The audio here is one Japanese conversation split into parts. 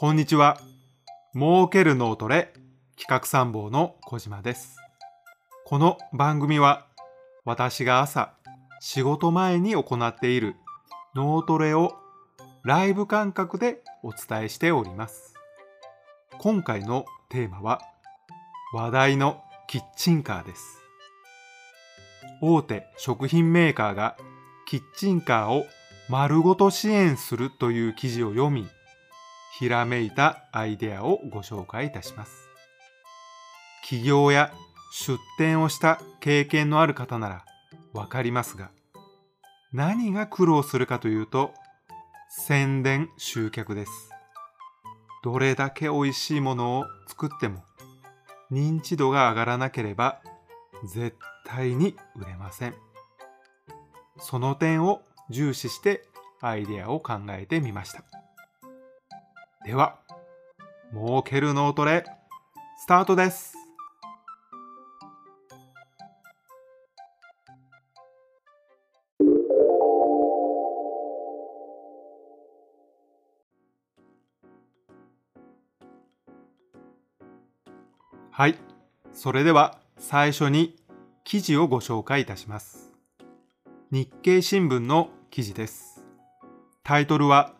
こんにちは。儲ける脳トレ企画参謀の小島です。この番組は私が朝仕事前に行っている脳トレをライブ感覚でお伝えしております。今回のテーマは話題のキッチンカーです。大手食品メーカーがキッチンカーを丸ごと支援するという記事を読み、ひらめいたアイデアをご紹介いたします。起業や出店をした経験のある方ならわかりますが、何が苦労するかというと、宣伝集客です。どれだけ美味しいものを作っても、認知度が上がらなければ、絶対に売れません。その点を重視してアイデアを考えてみました。では、儲ける脳トレ、スタートです。はい。それでは最初に記事をご紹介いたします。日経新聞の記事です。タイトルは、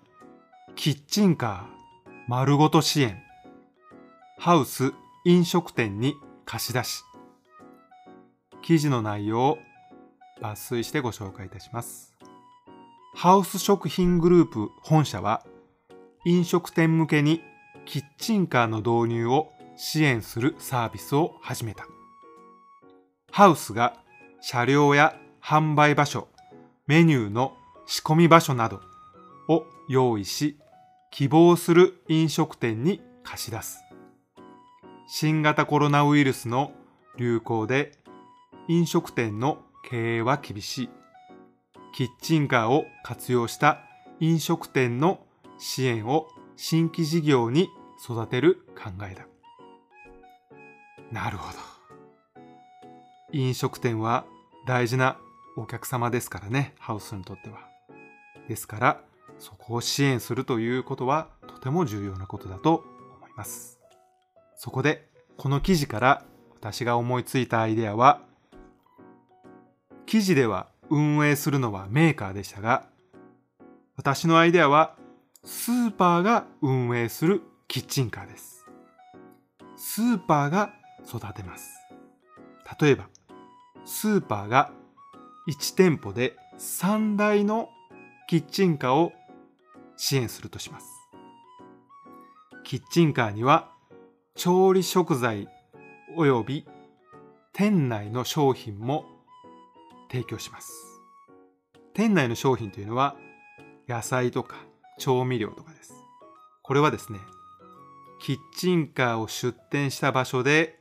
キッチンカー丸ごと支援。ハウス飲食店に貸し出し。記事の内容を抜粋してご紹介いたします。ハウス食品グループ本社は、飲食店向けにキッチンカーの導入を支援するサービスを始めた。ハウスが車両や販売場所、メニューの仕込み場所などを用意し、希望する飲食店に貸し出す。新型コロナウイルスの流行で飲食店の経営は厳しい。キッチンカーを活用した飲食店の支援を新規事業に育てる考えだ。なるほど。飲食店は大事なお客様ですからね、ハウスにとっては。ですから、そこを支援するということはとても重要なことだと思います。そこで、この記事から私が思いついたアイデアは、記事では運営するのはメーカーでしたが、私のアイデアはスーパーが運営するキッチンカーです。スーパーが育てます。例えば、スーパーが1店舗で3台のキッチンカーを支援するとします。キッチンカーには調理食材及び店内の商品も提供します。店内の商品というのは野菜とか調味料とかです。これはですね、キッチンカーを出店した場所で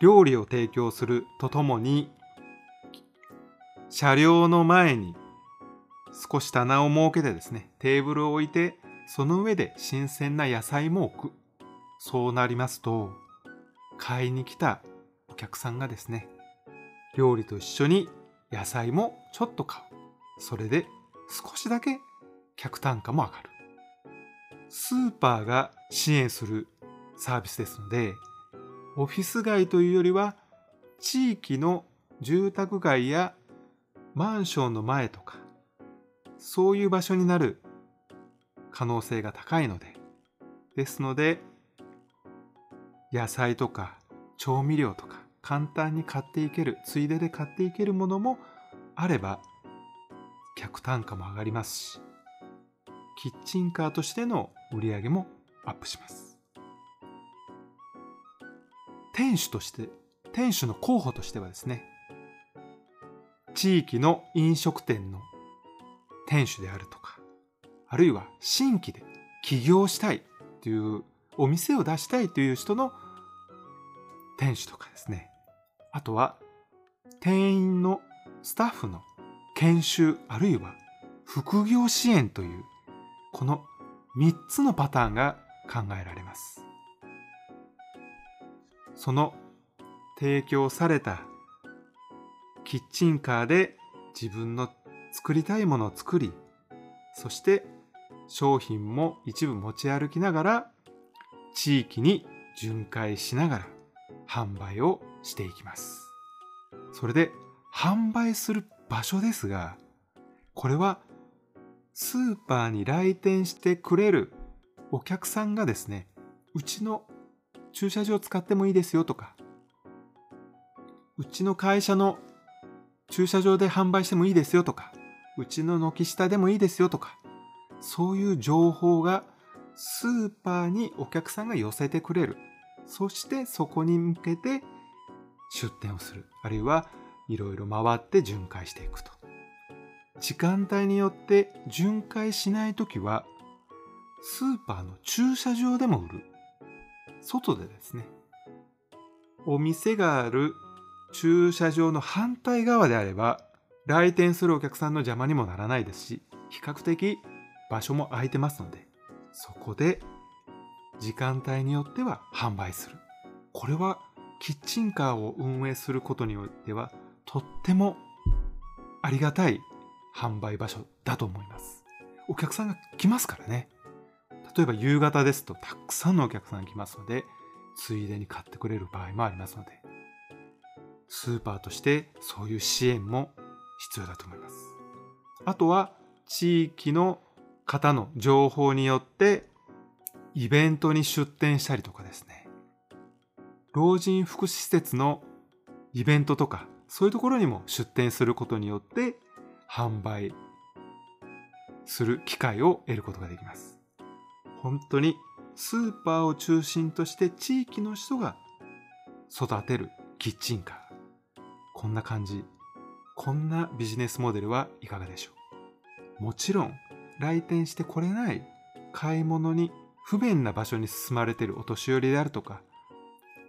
料理を提供するとともに車両の前に少し棚を設けてですねテーブルを置いてその上で新鮮な野菜も置く。そうなりますと買いに来たお客さんがですね料理と一緒に野菜もちょっと買う。それで少しだけ客単価も上がる。スーパーが支援するサービスですのでオフィス街というよりは地域の住宅街やマンションの前とかそういう場所になる可能性が高いのでですので野菜とか調味料とか簡単に買っていけるついでで買っていけるものもあれば客単価も上がりますしキッチンカーとしての売り上げもアップします。店主として店主の候補としてはですね地域の飲食店の店主であるとかあるいは新規で起業したいというお店を出したいという人の店主とかですね。あとは店員のスタッフの研修あるいは副業支援というこの3つのパターンが考えられます。その提供されたキッチンカーで自分の作りたいものを作りそして商品も一部持ち歩きながら地域に巡回しながら販売をしていきます。それで販売する場所ですが、これはスーパーに来店してくれるお客さんがですね、うちの駐車場を使ってもいいですよとか、うちの会社の駐車場で販売してもいいですよとか、うちの軒下でもいいですよとか、そういう情報がスーパーにお客さんが寄せてくれる。そしてそこに向けて出店をする。あるいはいろいろ回って巡回していくと。時間帯によって巡回しないときは、スーパーの駐車場でも売る。外でですね。お店がある駐車場の反対側であれば、来店するお客さんの邪魔にもならないですし、比較的場所も空いてますので、そこで時間帯によっては販売する。これはキッチンカーを運営することにおいてはとってもありがたい販売場所だと思います。お客さんが来ますからね。例えば夕方ですとたくさんのお客さんが来ますので、ついでに買ってくれる場合もありますので、スーパーとしてそういう支援も必要だと思います。あとは地域の方の情報によってイベントに出店したりとかですね。老人福祉施設のイベントとかそういうところにも出店することによって販売する機会を得ることができます。本当にスーパーを中心として地域の人が育てるキッチンカー。こんな感じ。こんなビジネスモデルはいかがでしょうもちろん来店してこれない買い物に不便な場所に進まれているお年寄りであるとか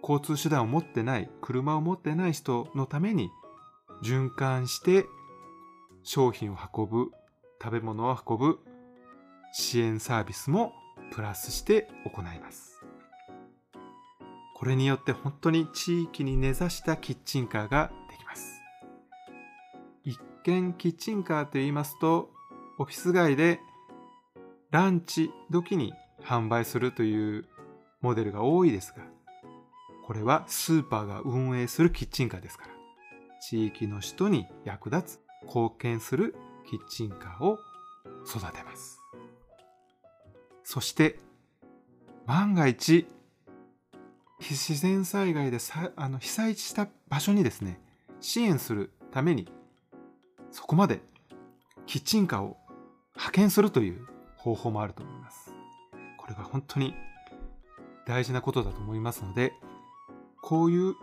交通手段を持ってない車を持ってない人のために循環して商品を運ぶ食べ物を運ぶ支援サービスもプラスして行いますこれによって本当に地域に根ざしたキッチンカーがキッチンカーと言いますとオフィス街でランチ時に販売するというモデルが多いですがこれはスーパーが運営するキッチンカーですから地域の人に役立つ貢献するキッチンカーを育てます。そして万が一自然災害であの被災した場所にですね支援するためにそこまでキッチンカーを派遣するという方法もあると思います。これが本当に大事なことだと思いますのでこういう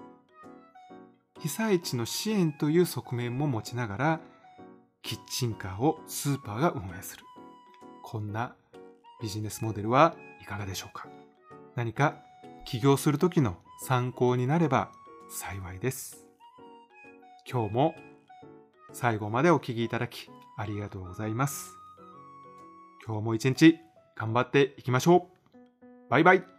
被災地の支援という側面も持ちながらキッチンカーをスーパーが運営する。こんなビジネスモデルはいかがでしょうか。何か起業する時の参考になれば幸いです。今日も最後までお聴きいただきありがとうございます。今日も一日頑張っていきましょう。バイバイ。